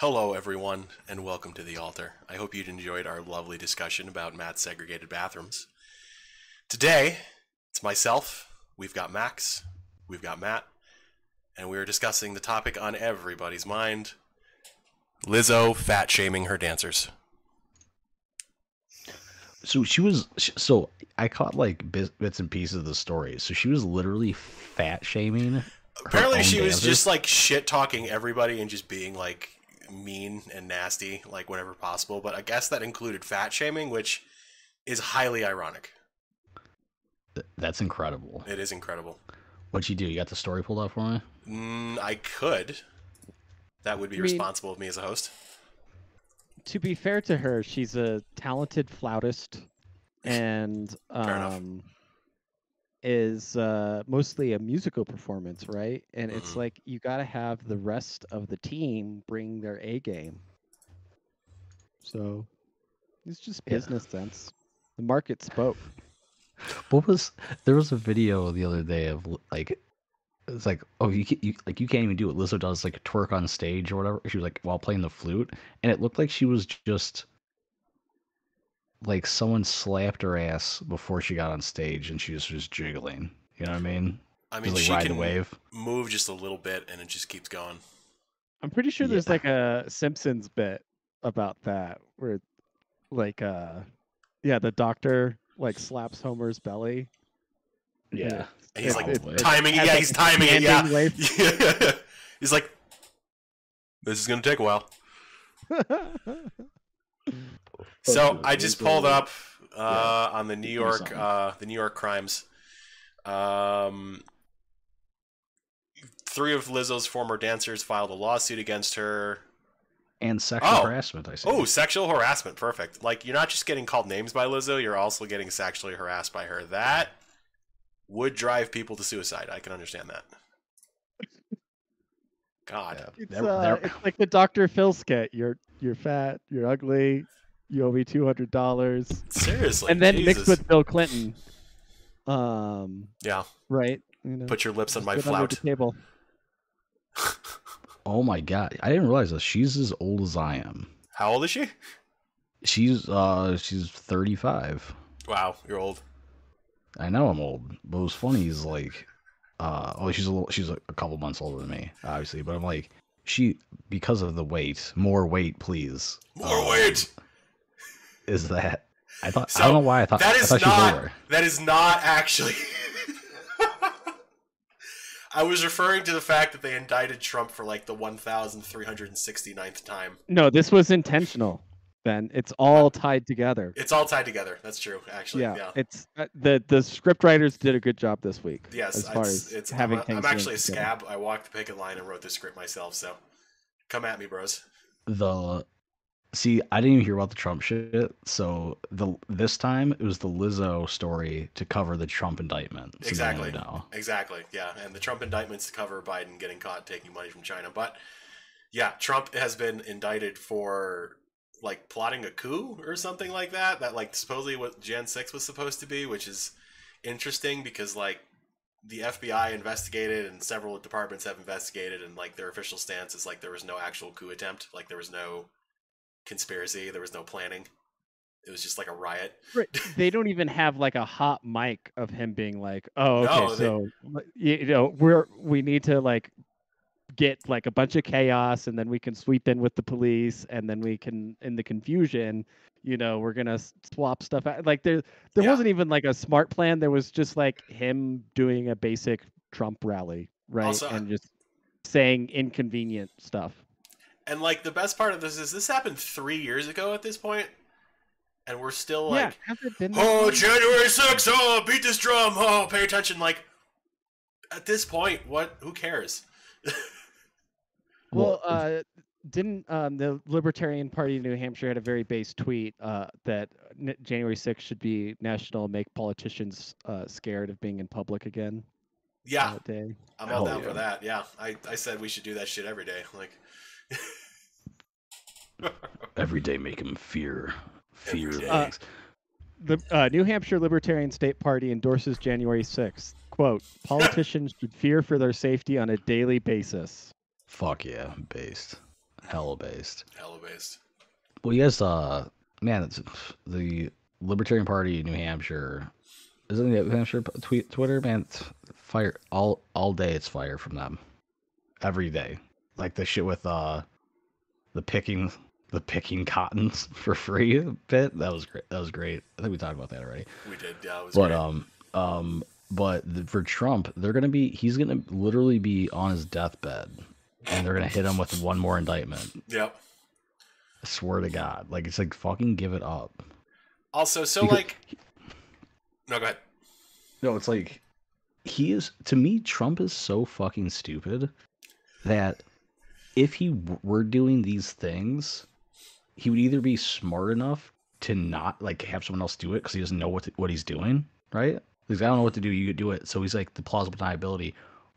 Hello, everyone, and welcome to the altar. I hope you'd enjoyed our lovely discussion about Matt's segregated bathrooms. Today, it's myself, we've got Max, we've got Matt, and we are discussing the topic on everybody's mind Lizzo fat shaming her dancers. So she was. So I caught like bits, bits and pieces of the story. So she was literally fat shaming. Apparently, she was just like shit talking everybody and just being like mean and nasty, like whenever possible. But I guess that included fat shaming, which is highly ironic. Th- That's incredible. It is incredible. What'd you do? You got the story pulled up for me? Mm, I could. That would be I mean- responsible of me as a host. to be fair to her, she's a talented flautist and Fair enough. um, is uh, mostly a musical performance, right? And it's Mhm. like you got to have the rest of the team bring their A game. So it's just Yeah. business sense. The market spoke. What was there was a video the other day of like it's like oh you, you like you can't even do what Lizzo does like twerk on stage or whatever. She was like while playing the flute, and it looked like she was just like someone slapped her ass before she got on stage, and she was just was jiggling. You know what I mean? I mean, Just she like ride can the wave. move just a little bit and it just keeps going. I'm pretty sure there's like a Simpsons bit about that where like uh yeah, the doctor like slaps Homer's belly. and Yeah. it's- And he's it- like it- timing it. Yeah, he's timing it. Yeah. commanding wave. he's like, this is going to take a while. So I just pulled up uh, on the New York, uh, the New York crimes. Um, three of Lizzo's former dancers filed a lawsuit against her. And sexual Oh. harassment. I see. Oh, sexual harassment. Perfect. Like you're not just getting called names by Lizzo, you're also getting sexually harassed by her. That would drive people to suicide. I can understand that. God. Yeah, It's, they're- uh, they're- it's like the Dr. Phil skit. You're you're fat, you're ugly, you owe me two hundred dollars. Seriously. And then Jesus. mixed with Bill Clinton. Um Yeah. right. You know, Put your lips on my sit flout. table. oh my god, I didn't realize this. She's as old as I am. How old is she? She's uh she's 35. Wow, you're old. I know I'm old, but what's funny is like, uh, oh, she's a little, she's a, a couple months older than me, obviously, but I'm like, she because of the weight, more weight, please. More Um, weight. Is that? I thought So, I don't know why I thought That I is thought not. That is not actually. I was referring to the fact that they indicted Trump for like the 1,369th time. No, this was intentional, Ben. It's all tied together. It's all tied together. That's true, actually. yeah, Yeah. it's uh, the the script writers did a good job this week. Yes, as far it's, as it's having I'm, a, things I'm actually a together. scab. I walked the picket line and wrote the script myself. So, come at me, bros. The see, I didn't even hear about the Trump shit. So the this time it was the Lizzo story to cover the Trump indictment. So Exactly. Exactly. Yeah, and the Trump indictments to cover Biden getting caught taking money from China. But yeah, Trump has been indicted for like plotting a coup or something like that. That like supposedly what Jan six was supposed to be, which is interesting because like the FBI investigated and several departments have investigated, and like their official stance is like there was no actual coup attempt, like there was no conspiracy, there was no planning. It was just like a riot. Right. They don't even have like a hot mic of him being like, "Oh, okay, No, so l- y- you know, we're we need to like get like a bunch of chaos, and then we can sweep in with the police, and then we can, in the confusion, you know, we're gonna swap stuff out." Like there, there Yeah. wasn't even like a smart plan. There was just like him doing a basic Trump rally, right, Also, and just saying inconvenient stuff. And like the best part of this is this happened three years ago at this point, and we're still yeah, like, has been? oh. January 6th, oh, beat this drum, oh, pay attention. Like, at this point, what? Who cares? Well, uh, didn't um, the Libertarian Party of New Hampshire had a very base tweet uh, that n- January 6th should be National Make Politicians uh, Scared of Being in Public Again yeah, that day? I'm all Hell down for that. Yeah, I, I said we should do that shit every day. Like, every day make him fear, fear Uh, things. The uh, New Hampshire Libertarian State Party endorses January 6th. Quote, politicians should fear for their safety on a daily basis. Fuck yeah, based. hella based. Hella based. Well, you guys, uh, man, it's the Libertarian Party in New Hampshire. Isn't it New Hampshire tweet Twitter? Man, fire all all day. It's fire from them, every day. Like the shit with uh, the picking the picking cottons for free bit. That was great. That was great. I think we talked about that already. We did. Yeah, But great. um um but the, for Trump, they're gonna be he's gonna literally be on his deathbed, and they're gonna hit him with one more indictment. Yep. I swear to God, like it's like fucking give it up. Also, so Because- like, no, go ahead. No, it's like he is to me. Trump is so fucking stupid that if he w- were doing these things, he would either be smart enough to not like have someone else do it because he doesn't know what to, what he's doing, right? Because I don't know what to do, you do it. So he's like the plausible deniability,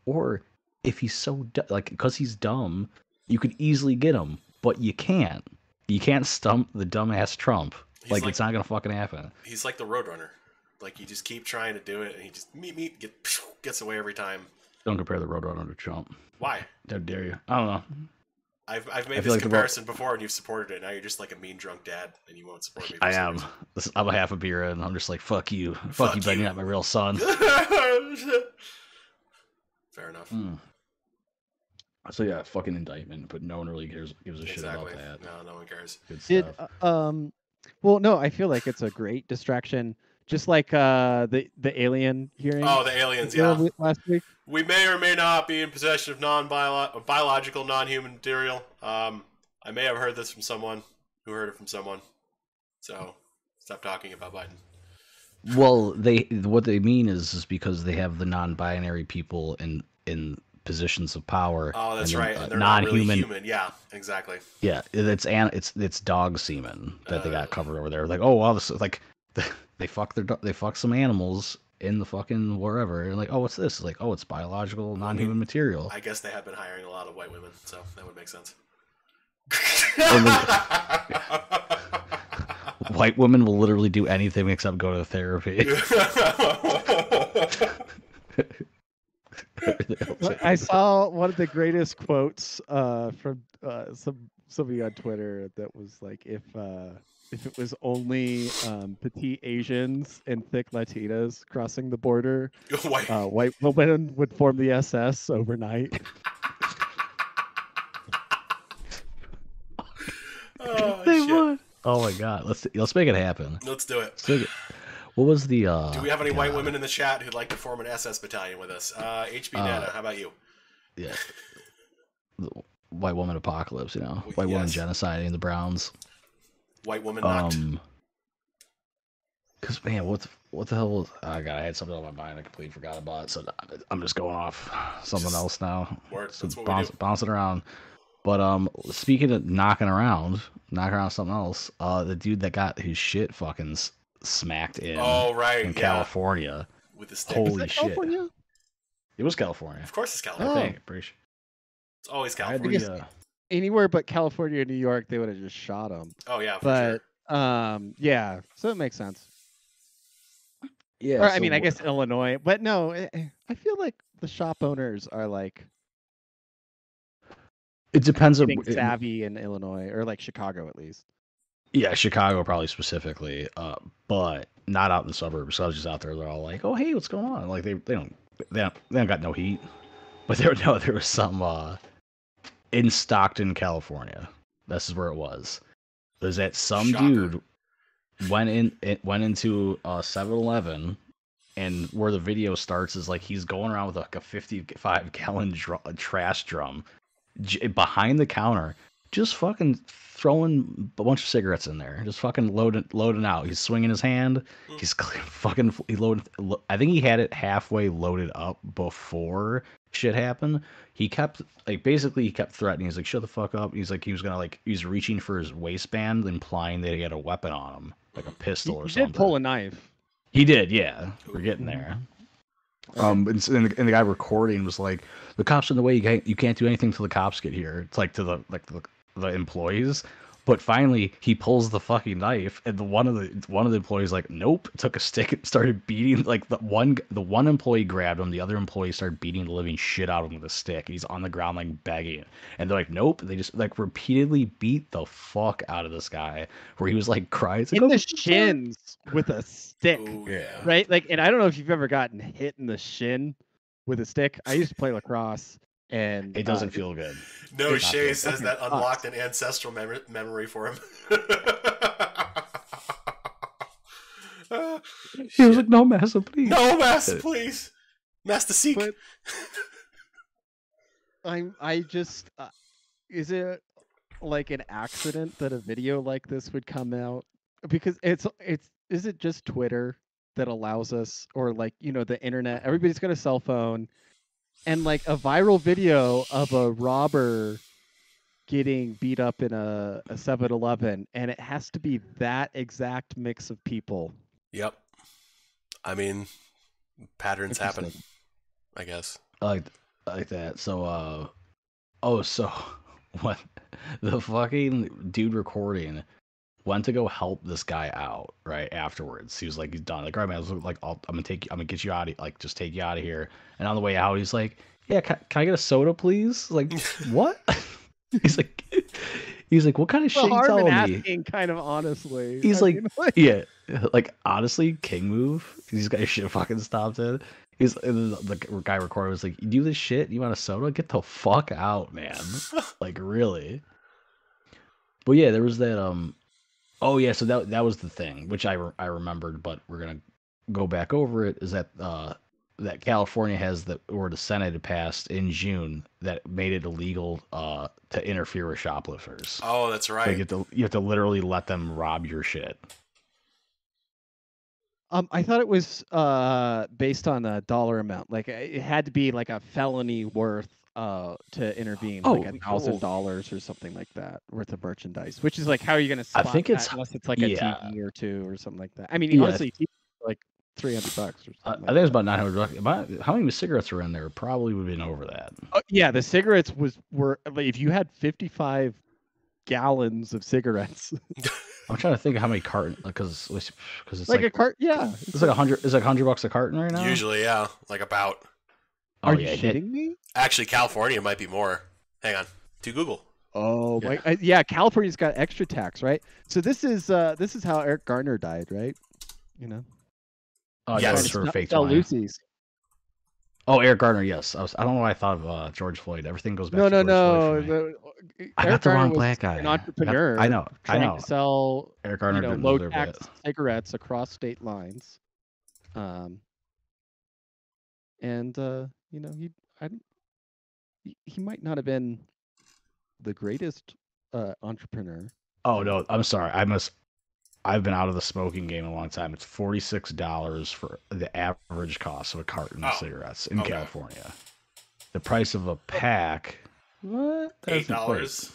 or if he's so du- like because he's dumb, you could easily get him, but you can't. You can't stump the dumbass Trump. Like, like- it's not gonna fucking happen. He's like the Roadrunner. Like you just keep trying to do it, and he just meet meet get gets away every time. Don't compare the Roadrunner to Trump. Why? How dare you? I don't know. I've I've made feel this like the Ro- comparison before, and you've supported it. Now you're just like a mean drunk dad, and you won't support me. I am. reason. I'm a half a beer and I'm just like, fuck you. Fuck, Fuck you, Ben. you. You're not my real son. Fair enough. Mm. So yeah, fucking indictment, but no one really cares gives a Exactly. shit about that. No, no one cares. Good Did stuff. uh, um, well, no, I feel like it's a great distraction, just like uh the the alien hearing. Oh, the aliens. Yeah, last week. we may or may not be in possession of non-biological, non-human material. Um, I may have heard this from someone who heard it from someone. So stop talking about Biden. Well, they what they mean is is because they have the non-binary people in in positions of power. Oh, that's and then, right. uh, And they're not really non-human. Yeah, exactly. Yeah, it's an it's it's dog semen that they Uh. got covered over there. Like, oh wow, this is like they fuck their they fuck some animals in the fucking wherever. And like, oh, what's this? It's like, oh, it's biological non-human material. I guess they have been hiring a lot of white women, so that would make sense. White women will literally do anything except go to therapy. I saw one of the greatest quotes uh, from uh, some somebody on Twitter that was like, if uh, if it was only um, petite Asians and thick Latinas crossing the border, White. uh, white women would form the SS overnight. oh, They shit. would. Oh my god, let's let's make it happen. Let's do it. Let's make it- What was the? uh Do we have any white women in the chat who'd like to form an SS battalion with us? Uh, HB Uh, Nana, how about you? Yeah, white woman apocalypse. You know, W- white woman yes. genociding the Browns. White woman knocked. Um, because man, what the, what the hell was? Oh god, I had something on my mind. I completely forgot about it. So I'm just going off something Just else now. Word, So that's what bounce, we do. bouncing around. But um, speaking of knocking around, knocking around something else. Uh, the dude that got his shit fucking smacked in Oh, right. in yeah. California. With the stick. Holy Is shit! California? It was California. Of course it's I California. Oh. think. Pretty sure. It's always I had California. Guess- the, Anywhere but California or New York, they would have just shot him. Oh, yeah, for But sure. um, yeah, so it makes sense. yeah. or I so mean, I guess Illinois, but no, eh, eh, I feel like the shop owners are like it depends on. getting it- savvy in Illinois or like Chicago at least. Yeah, Chicago probably specifically, uh, but not out in the suburbs. So I was just out there. They're all like, "Oh, hey, what's going on?" Like they they don't they don't, they don't got no heat. But there no there was some uh, in Stockton, California. This is where it was. There's that some Shocker. dude went in it went into uh 7-Eleven and where the video starts is like he's going around with like a 55 gallon dr- trash drum j- behind the counter just fucking throwing a bunch of cigarettes in there just fucking loading loading out he's swinging his hand he's cl- fucking he loaded lo- i think he had it halfway loaded up before shit happened he kept like basically he kept threatening he's like shut the fuck up he's like he was gonna like he's reaching for his waistband implying that he had a weapon on him like a He, pistol or he something did pull a knife. he did, yeah. We're getting there. Um, and, and, the, and the guy recording was like, "The cops are in the way. You can't, you can't do anything till the cops get here." It's like to the like the, the employees, But finally, he pulls the fucking knife, and the one of the one of the employees like, nope, took a stick and started beating. Like the one the one employee grabbed him, the other employee started beating the living shit out of him with a stick. He's on the ground like begging, and they're like, nope. They just like repeatedly beat the fuck out of this guy, where he was like crying in "Oh, the shins with a stick, Ooh, Yeah. yeah. right? Like, and I don't know if you've ever gotten hit in the shin with a stick. I used to play lacrosse, and It doesn't uh, feel good. No, It's Shay good. says that unlocked an ancestral mem- memory for him. Uh, He was like, no, Massa, please. no, Master, please. Master Seek. But- I'm I just uh, is it like an accident that a video like this would come out because it's it's is it just Twitter that allows us or like you know the internet everybody's got a cell phone and like a viral video of a robber getting beat up in a, a 7-Eleven and it has to be that exact mix of people. Yep. I mean, patterns happen, I guess. I like I like that. So uh oh so what the fucking dude recording went to go help this guy out right afterwards. He was like he's done. Like, all right, man, I was like I'll, I'm gonna take you I'm gonna get you out of like just take you out of here. And on the way out, he's like, Yeah, can, can I get a soda, please? Like, what? he's like he's like, What kind of shit The you harm in telling me? kind of honestly. He's I like, mean, yeah, like honestly, king move. He's got his shit fucking stopped in. He's and the, the guy recording was like, "You do this shit? You want a soda? Get the fuck out, man! like really." But yeah, there was that. Um, oh yeah, so that that was the thing, which I re- I remembered, but we're gonna go back over it. Is that uh that California has the or the Senate had passed in June that made it illegal uh to interfere with shoplifters. Oh, that's So right. you have to you have to literally let them rob your shit. Um, I thought it was uh based on a dollar amount. Like it had to be like a felony worth uh to intervene, like Oh, a thousand dollars or something like that worth of merchandise. Which is like how are you gonna I think that it's- unless it's like a yeah. TV or two or something like that. I mean, Yeah, honestly, like three hundred bucks or I, I think it was about nine hundred bucks. About how many cigarettes were in there? Probably would have been over that. Oh, yeah, the cigarettes was were like, if you had fifty five gallons of cigarettes, I'm trying to think of how many carton because because it's like, like, a cart. Yeah, it's like a hundred. It's like hundred bucks a carton right now. Usually, yeah, like about. Oh, Are yeah, you it shitting me? Actually, California might be more. Hang on. To Google. Oh Yeah. my! I, yeah, California's got extra tax, right? So this is uh this is how Eric Garner died, right? You know, Oh, yeah, Yes. it was Trying to for fake sell. Lucy's. Oh, Eric Gardner. Yes, I was. I don't know why I thought of uh, George Floyd. Everything goes back. No, to no, George no. for the- I Eric got the Garner wrong was black guy. An I got- entrepreneur. I know. I know. to sell Eric you Gardner know low tax it. cigarettes across state lines. Um, and uh, you know he I don't- he, he might not have been the greatest uh, entrepreneur. Oh no, I'm sorry. I must. I've been out of the smoking game a long time. It's forty six dollars for the average cost of a carton of Oh, cigarettes in okay. California. The price of a pack. What? Eight dollars.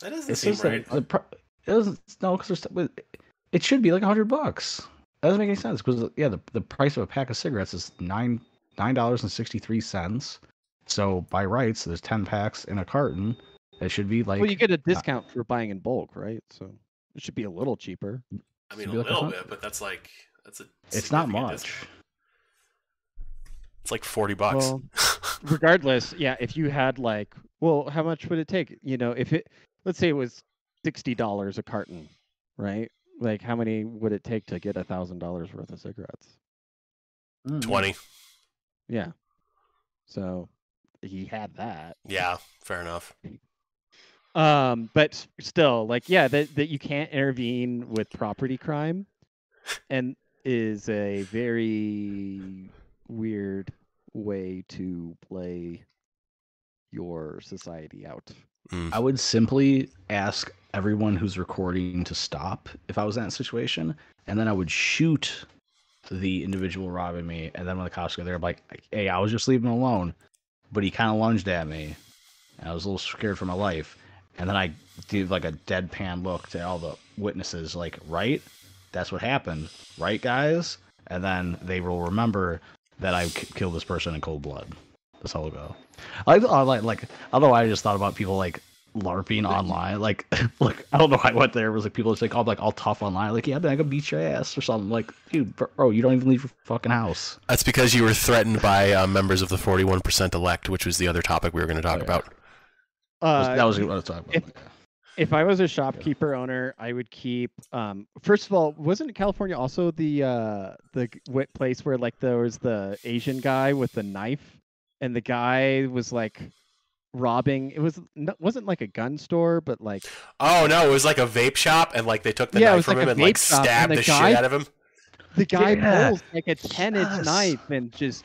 That doesn't It seem says right. that the it doesn't. No, because it should be like a hundred bucks. That doesn't make any sense because yeah, the the price of a pack of cigarettes is nine nine dollars and sixty three cents. So by rights, there's ten packs in a carton. It should be like well, you get a discount for buying in bulk, right? So it should be a little cheaper. I mean, a like little hun- bit, but that's like that's a. it's not much. discount. It's like forty bucks. Well, regardless, yeah, if you had like, well, how much would it take? You know, if it, let's say it was sixty dollars a carton, right? Like, how many would it take to get a thousand dollars worth of cigarettes? Mm. Twenty. Yeah. So he had that. Yeah, fair enough. Um, but still, like, yeah, that that you can't intervene with property crime, and is a very weird way to play your society out. I would simply ask everyone who's recording to stop if I was in that situation, and then I would shoot the individual robbing me. And then when the cops go there, I'm like, "Hey, I was just leaving alone," but he kind of lunged at me, and I was a little scared for my life. And then I give like a deadpan look to all the witnesses, like, "Right, that's what happened, right, guys?" And then they will remember that I k- killed this person in cold blood. That's how it'll go. I, I like like although I just thought about people like LARPing online. Like, like I don't know. why I went there. It was like people just like, all like all tough online. Like, yeah, man, I can beat your ass or something. Like, dude, bro, you don't even leave your fucking house. That's because you were threatened by uh, members of the 41% elect, which was the other topic we were going to talk Oh, yeah. about. That was- Uh, that was what I was talking about. if- if I was a shopkeeper owner, I would keep. Um, first of all, wasn't California also the uh, the g- place where like there was the Asian guy with the knife, and the guy was like robbing. It was n- wasn't like a gun store, but like Oh no, it was like a vape shop, and like they took the Yeah, knife from like him and like vape shop, and stabbed the the, guy- shit out of him. the guy Yeah. pulls like a ten inch Yes. knife and just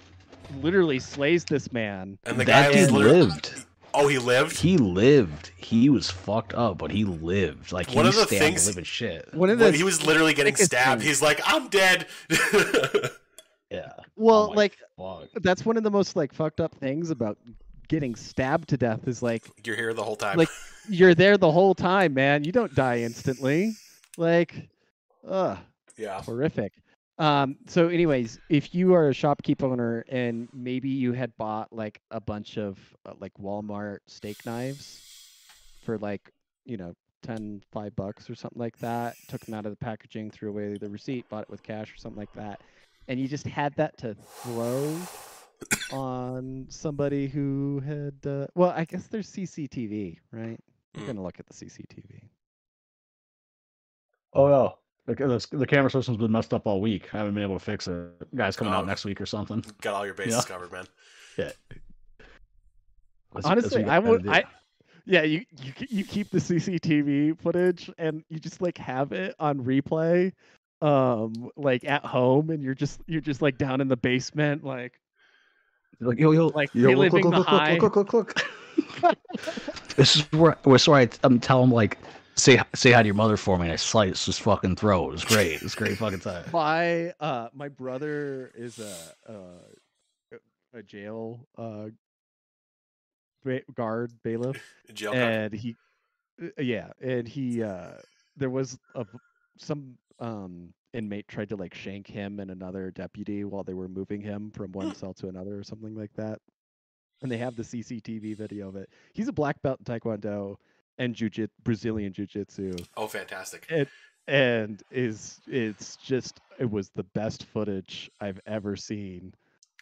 literally slays this man. And the that guy dude lived. Oh, he lived. He lived. He was fucked up, but he lived. Like One he of the stabbed things- living shit. One of When the he was literally getting stabbed. He's like, "I'm dead." Yeah. well, oh I'm like fuck. that's one of the most like fucked up things about getting stabbed to death is like You're here the whole time. Like- you're there the whole time, man. You don't die instantly. Like, ugh, yeah. horrific. Um, so anyways, if you are a shopkeep owner and maybe you had bought like a bunch of uh, like Walmart steak knives for like, you know, 10, 5 bucks or something like that, took them out of the packaging, threw away the receipt, bought it with cash or something like that, and you just had that to throw on somebody who had, uh, well, I guess there's CCTV, right? We're Mm. gonna look at the CCTV. Oh no. The, the, the camera system's been messed up all week. I haven't been able to fix it. Guys coming Oh. out next week or something. Got all your bases Yeah. covered, man. That's- that's Honestly, what I would. I yeah, you you you keep the CCTV footage and you just like have it on replay, um, like at home, and you're just you're just like down in the basement, like like yo yo like yo look look look high. look look look look. look. this is where where so I I'm telling like say say hi to your mother for me and I slice his fucking throat. It was great. It was great fucking time. my uh my brother is a uh a jail uh ba- guard bailiff Jail card. and he uh, yeah and he uh there was a v- some um inmate tried to like shank him and another deputy while they were moving him from one cell to another or something like that and they have the cctv video of it he's a black belt in taekwondo and jiu brazilian jiu-jitsu Oh, fantastic. and is it's just it was the best footage I've ever seen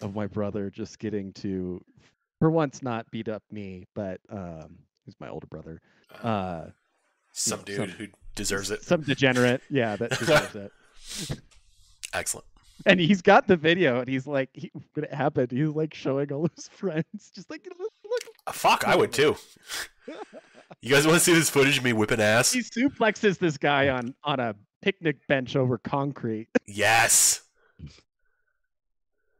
of my brother just getting to for once not beat up me, but um he's my older brother. Uh, Uh some yeah, dude some- who deserves it. Some degenerate, yeah, that deserves it. Excellent. And he's got the video and he's like he, when it happened, he's like showing all his friends, just like look, look. Uh, fuck, I would too. You guys want to see this footage of me whipping ass? he suplexes this guy on on a picnic bench over concrete. Yes.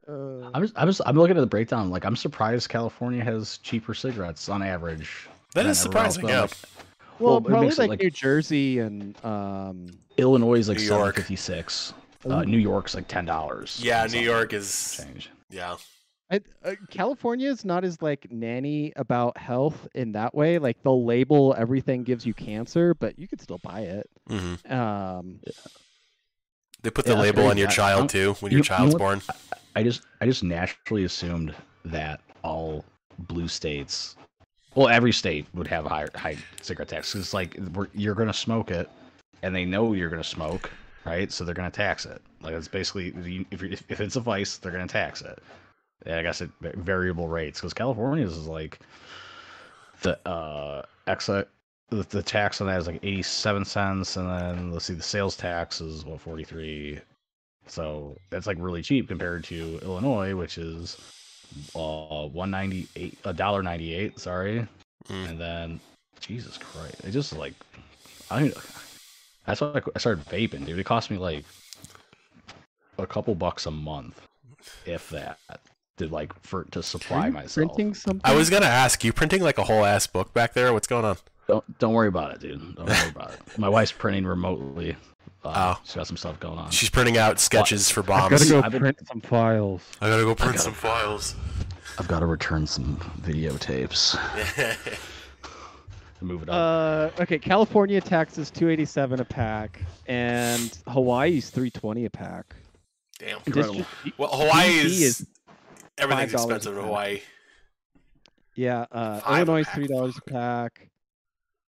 Uh, I'm just, I'm just I'm looking at the breakdown. Like I'm surprised California has cheaper cigarettes on average. That is than is everywhere else, surprising, yeah. like, well, well, it probably makes it, like, like- New Jersey and um Illinois is like New York. fifty six. Uh, Ooh. New York's like ten dollars. Yeah, New York is. change. Yeah. I, uh, California is not as like nanny about health in that way. Like they'll label everything gives you cancer, but you could still buy it. hmm Um, They put the that's label on your child I'm- too when you- your you know child's what? born. I just I just naturally assumed that all blue states, well, every state would have high high cigarette tax. It's like you're gonna smoke it, and they know you're gonna smoke, right? So they're gonna tax it. Like it's basically if if it's a vice, they're gonna tax it. And I guess at variable rates because California's is like the uh excise. The, the tax on that is like 87 cents and then let's see the sales tax is what 43 so that's like really cheap compared to Illinois, which is uh one ninety eight a dollar ninety eight, sorry. Mm. And then Jesus Christ. It just like I mean that's why I started vaping, dude. It cost me like a couple bucks a month, if that. To like for to supply you myself. printing something? I was gonna ask you printing like a whole ass book back there. What's going on? Don't don't worry about it, dude. Don't worry about it. My wife's printing remotely. Uh, Oh. she's got some stuff going on. She's printing out sketches for bombs. I gotta go I've been- print some files. I gotta go print gotta- some files. I've got to return some videotapes. Move it up. Uh, okay. California taxes two eighty seven a pack, and Hawaii's three twenty a pack. Damn. Incredible. Distri- Well, Hawaii is, is everything's expensive in. Hawaii. yeah, uh, Five a Illinois pack, three dollars a fuck. pack.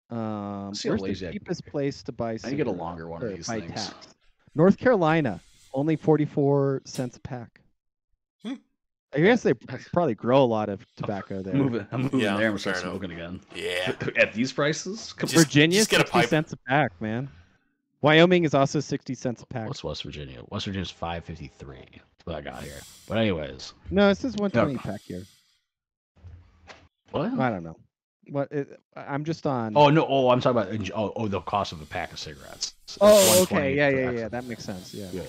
Um, See how where's lazy the I can cheapest place to buy? I can get a cigarettes longer one of or these buy things. tax? North Carolina, only forty-four cents a pack. Hmm. I guess they probably grow a lot of tobacco there. I'm moving, I'm moving Yeah, there. I'm gonna start fair smoking again. Yeah. At these prices, Come- Just- Virginia, just get a sixty pipe. cents a pack, man. Wyoming is also sixty cents a pack. what's West Virginia? West Virginia's five fifty three. That's what I got here. But anyways, No, it says one twenty pack here. what? I don't know. What it, I'm just on. Oh no! Oh, I'm talking about oh, oh the cost of a pack of cigarettes. It's Oh, okay, yeah, for yeah, yeah. That makes sense. Yeah. yeah.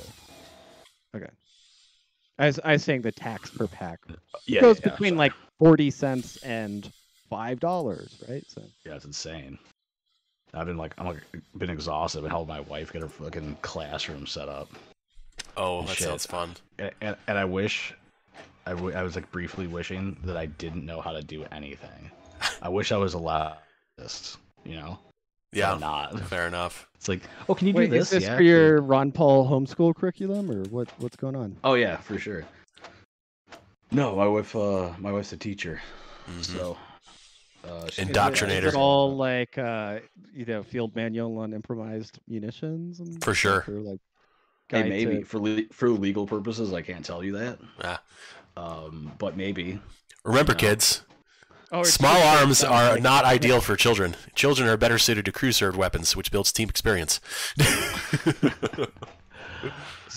I was, I was saying the tax per pack Yeah, goes yeah, between sorry. like forty cents and five dollars, right? So Yeah, it's insane. I've been like, I'm like, been exhausted. and helped my wife get her fucking classroom set up, Oh, that Shit. sounds fun. and, and, and I wish, I, w- I was like briefly wishing that I didn't know how to do anything. I wish I was allowed, this, you know. Yeah. I'm not. Fair enough. It's like, oh, can you wait, do this? is this yeah. for your Ron Paul homeschool curriculum or what? What's going on? Oh yeah, for sure. No, my wife, uh, my wife's a teacher, Mhm. so. Uh, she- Indoctrinator. Is it all like uh, you know, field manual on improvised munitions and For sure. or, like Hey, maybe to- for le- for legal purposes, I can't tell you that. Yeah. Um, but maybe. Remember, No. kids, Oh, small arms are like- not ideal for children. Children are better suited to crew served weapons, which builds team experience.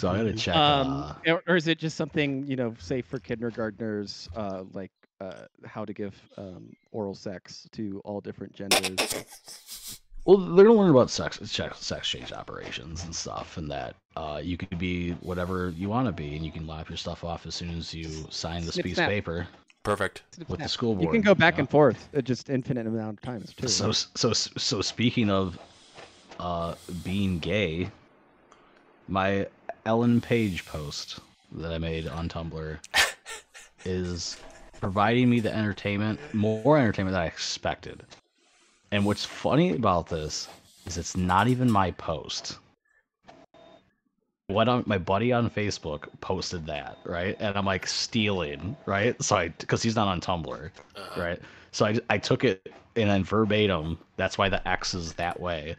So I gotta check. Um, uh, or, or is it just something you know, say for kindergartners, uh, like uh, how to give um, oral sex to all different genders? well, they're gonna learn about sex, sex, sex change operations and stuff, and that uh, you can be whatever you want to be, and you can lop your stuff off as soon as you sign this Snip, piece of paper Perfect. with the school board. You can go back know? and forth, just infinite amount of times too. So so so speaking of uh being gay, my Ellen Page post that I made on Tumblr is providing me the entertainment, more entertainment than I expected. And what's funny about this is it's not even my post. What on my buddy on Facebook posted that, right? And I'm like stealing, right? So I because he's not on Tumblr Uh-huh. right? So I, I took it and then verbatim. That's why the X is that way.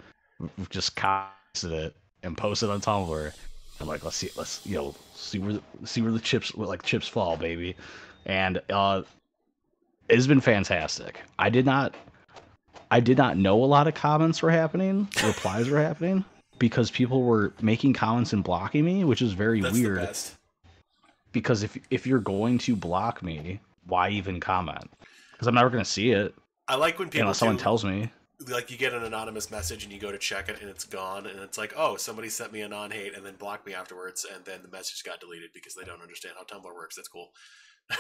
Just copied it and posted on Tumblr. I'm like, let's see, let's you know, see where the, see where the chips like chips fall, baby. And uh, it has been fantastic. I did not, I did not know a lot of comments were happening, replies were happening because people were making comments and blocking me, which is very That's weird the best. because if if you're going to block me, why even comment? Because I'm never gonna see it I like when people unless someone do- tells me. like you get an anonymous message and you go to check it and it's gone and it's like oh somebody sent me a non-hate and then blocked me afterwards and then the message got deleted because they don't understand how tumblr works that's cool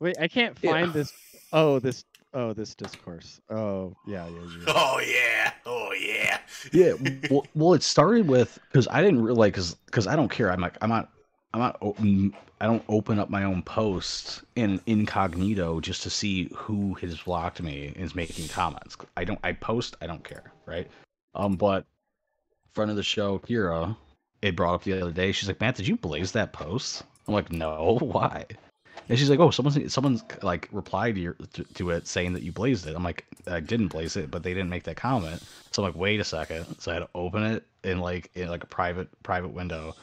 Wait, I can't Yeah. find this. Oh, this. Oh, this discourse. Oh, yeah, yeah, yeah. oh yeah oh yeah Yeah, well, well, it started with because I didn't really because because I don't care. I'm like I'm not I'm not open. I don't open up my own posts in incognito just to see who has blocked me and is making comments. I don't. I post. I don't care. Right. Um. But friend of the show, Kira, it brought up the other day. She's like, Matt, did you blaze that post? I'm like, no. Why? And she's like, oh, someone's someone's like replied to, your, to, to it saying that you blazed it. I'm like, I didn't blaze it, but they didn't make that comment. So I'm like, wait a second. So I had to open it in like in like a private private window,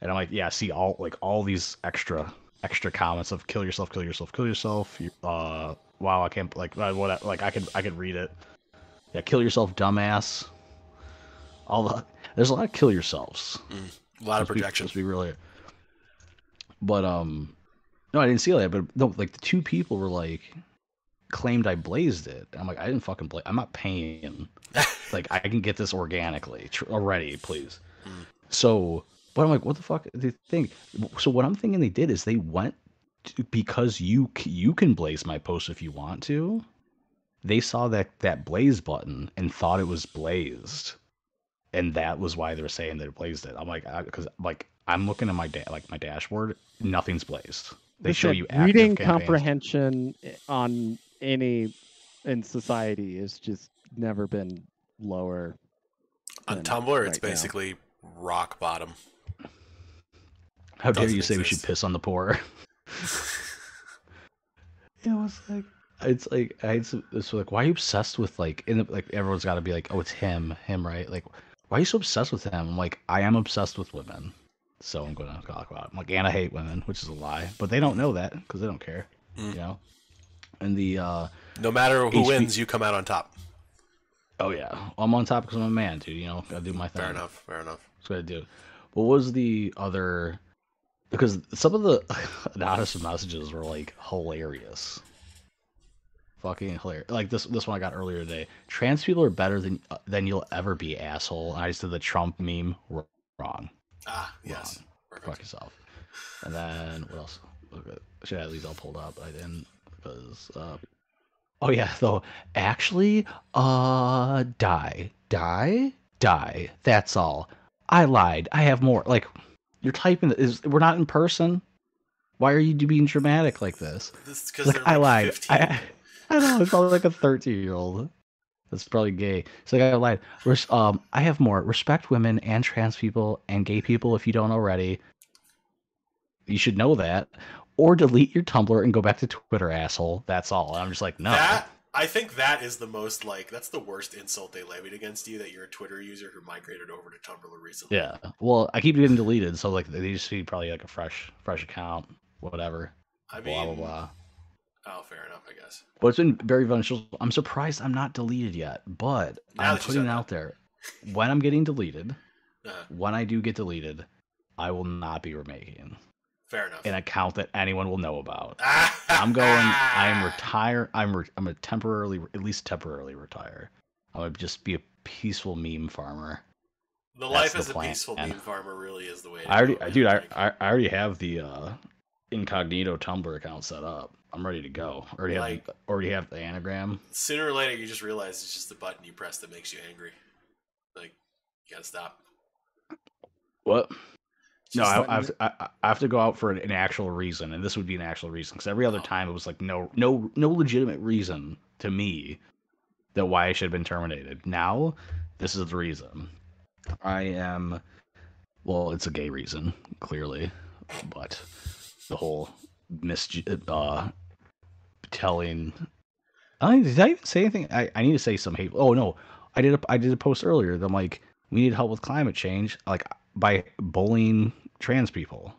and I'm like, yeah, see all like all these extra extra comments of kill yourself, kill yourself, kill yourself. Uh, wow, I can't like what like I could I could read it. Yeah, kill yourself, dumbass. All the there's a lot of kill yourselves. a lot of Let's be- be really. But um, no, I didn't see that. But no, like the two people were like claimed I blazed it. I'm like, I didn't fucking blaze. I'm not paying. like I can get this organically tr- already, please. Mm. So, but I'm like, what the fuck? They think. So what I'm thinking they did is they went to, because you you can blaze my post if you want to. They saw that that blaze button and thought it was blazed and that was why they were saying that it blazed it. I'm like, because like I'm looking at my da- like my dashboard, nothing's blazed. They show you active reading campaigns. comprehension on any in society has just never been lower. on than tumblr it's right now. basically rock bottom How dare doesn't you say we should piss on the poor? it was like it's like I had some, it's like why are you obsessed with like in the, like everyone's got to be like oh it's him him right like why are you so obsessed with him I'm like I am obsessed with women so I'm gonna talk about it. I'm like and I hate women which is a lie but they don't know that because they don't care Mm. you know and the uh No matter who HB wins, you come out on top. oh yeah I'm on top because I'm a man dude you know gotta do my thing Fair enough. Fair enough. That's what I do. What was the other? Because some of the anonymous messages were like hilarious, fucking hilarious. Like this this one I got earlier today. Trans people are better than uh, than you'll ever be, asshole. And I just did the Trump meme wrong. Ah, yes. Fuck yourself. And then what else? Should I at least all pulled up? I didn't because. Uh, oh yeah, though. Actually, uh, die, die, die. That's all. I lied. I have more. Like, you're typing. Is we're not in person? Why are you being dramatic like this? This because Like, I like lied. 15. I, I know. It's probably like a 13 year old. That's probably gay. So like, I lied. Res- um, I have more. Respect women and trans people and gay people if you don't already. You should know that. Or delete your Tumblr and go back to Twitter, asshole. That's all. And I'm just like, no. That I think that is the most like that's the worst insult they levied against you that you're a Twitter user who migrated over to Tumblr recently. Yeah. Well, I keep getting deleted, so like they just see probably like a fresh, fresh account, whatever. I mean, blah blah blah. Oh, fair enough, I guess. But it's been very beneficial. I'm surprised I'm not deleted yet, but Now I'm putting it out there. When I'm getting deleted, Uh, when I do get deleted, I will not be remaking fair enough. an account that anyone will know about. I'm going. I am retire. I'm. Re, I'm a temporarily, at least temporarily retire. I would just be a peaceful meme farmer. The That's life as a peaceful meme farmer really is the way. I already, go, dude. I, I I already have the uh, incognito Tumblr account set up. I'm ready to go. Already have. Like- the, already have the anagram. sooner or later, you just realize it's just the button you press that makes you angry. Like, you gotta stop. What? It's No, I, I, have to, I, I have to go out for an, an actual reason, and this would be an actual reason. Because every other Oh. time it was like no, no, no legitimate reason to me that why I should have been terminated. Now, this is the reason. I am. Well, it's a gay reason, clearly, but the whole mis uh telling. I did I even say anything? I, I need to say some hate. Oh no, I did a I did a post earlier. that I'm like, we need help with climate change, like by bullying trans people.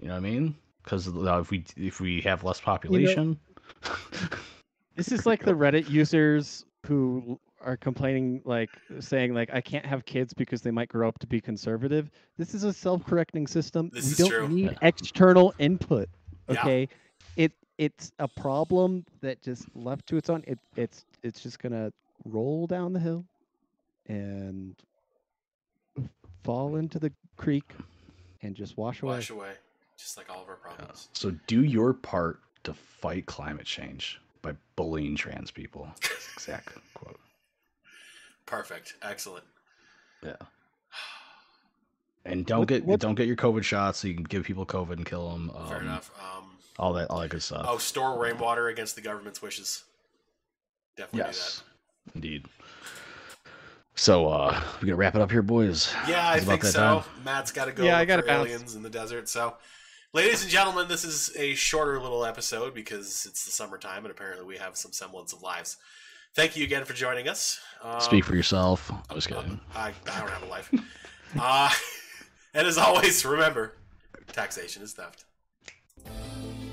You know what I mean? Because if we if we have less population, This is like the Reddit users who are complaining, like saying, like I can't have kids because they might grow up to be conservative. This is a self-correcting system. This we is don't true. need Yeah. external input. Yeah. Okay, it it's a problem that just left to its own. It it's it's just gonna roll down the hill and fall into the creek and just wash away. wash away, just like all of our problems. so do your part to fight climate change by bullying trans people. That's exact quote. Perfect, excellent. Yeah. And don't What- get what- don't get your COVID shots so you can give people COVID and kill them. Um, Fair enough. Um, All that all that good stuff. oh, store rainwater against the government's wishes. Definitely yes, indeed. So uh we gonna wrap it up here, boys. Yeah, I think so. time. Matt's got to go. Yeah, I gotta for bounce. aliens in the desert. So, ladies and gentlemen, this is a shorter little episode because it's the summertime and apparently we have some semblance of lives. Thank you again for joining us. Um, Speak for yourself. I was kidding. I, I don't have a life. uh, and as always, remember, taxation is theft.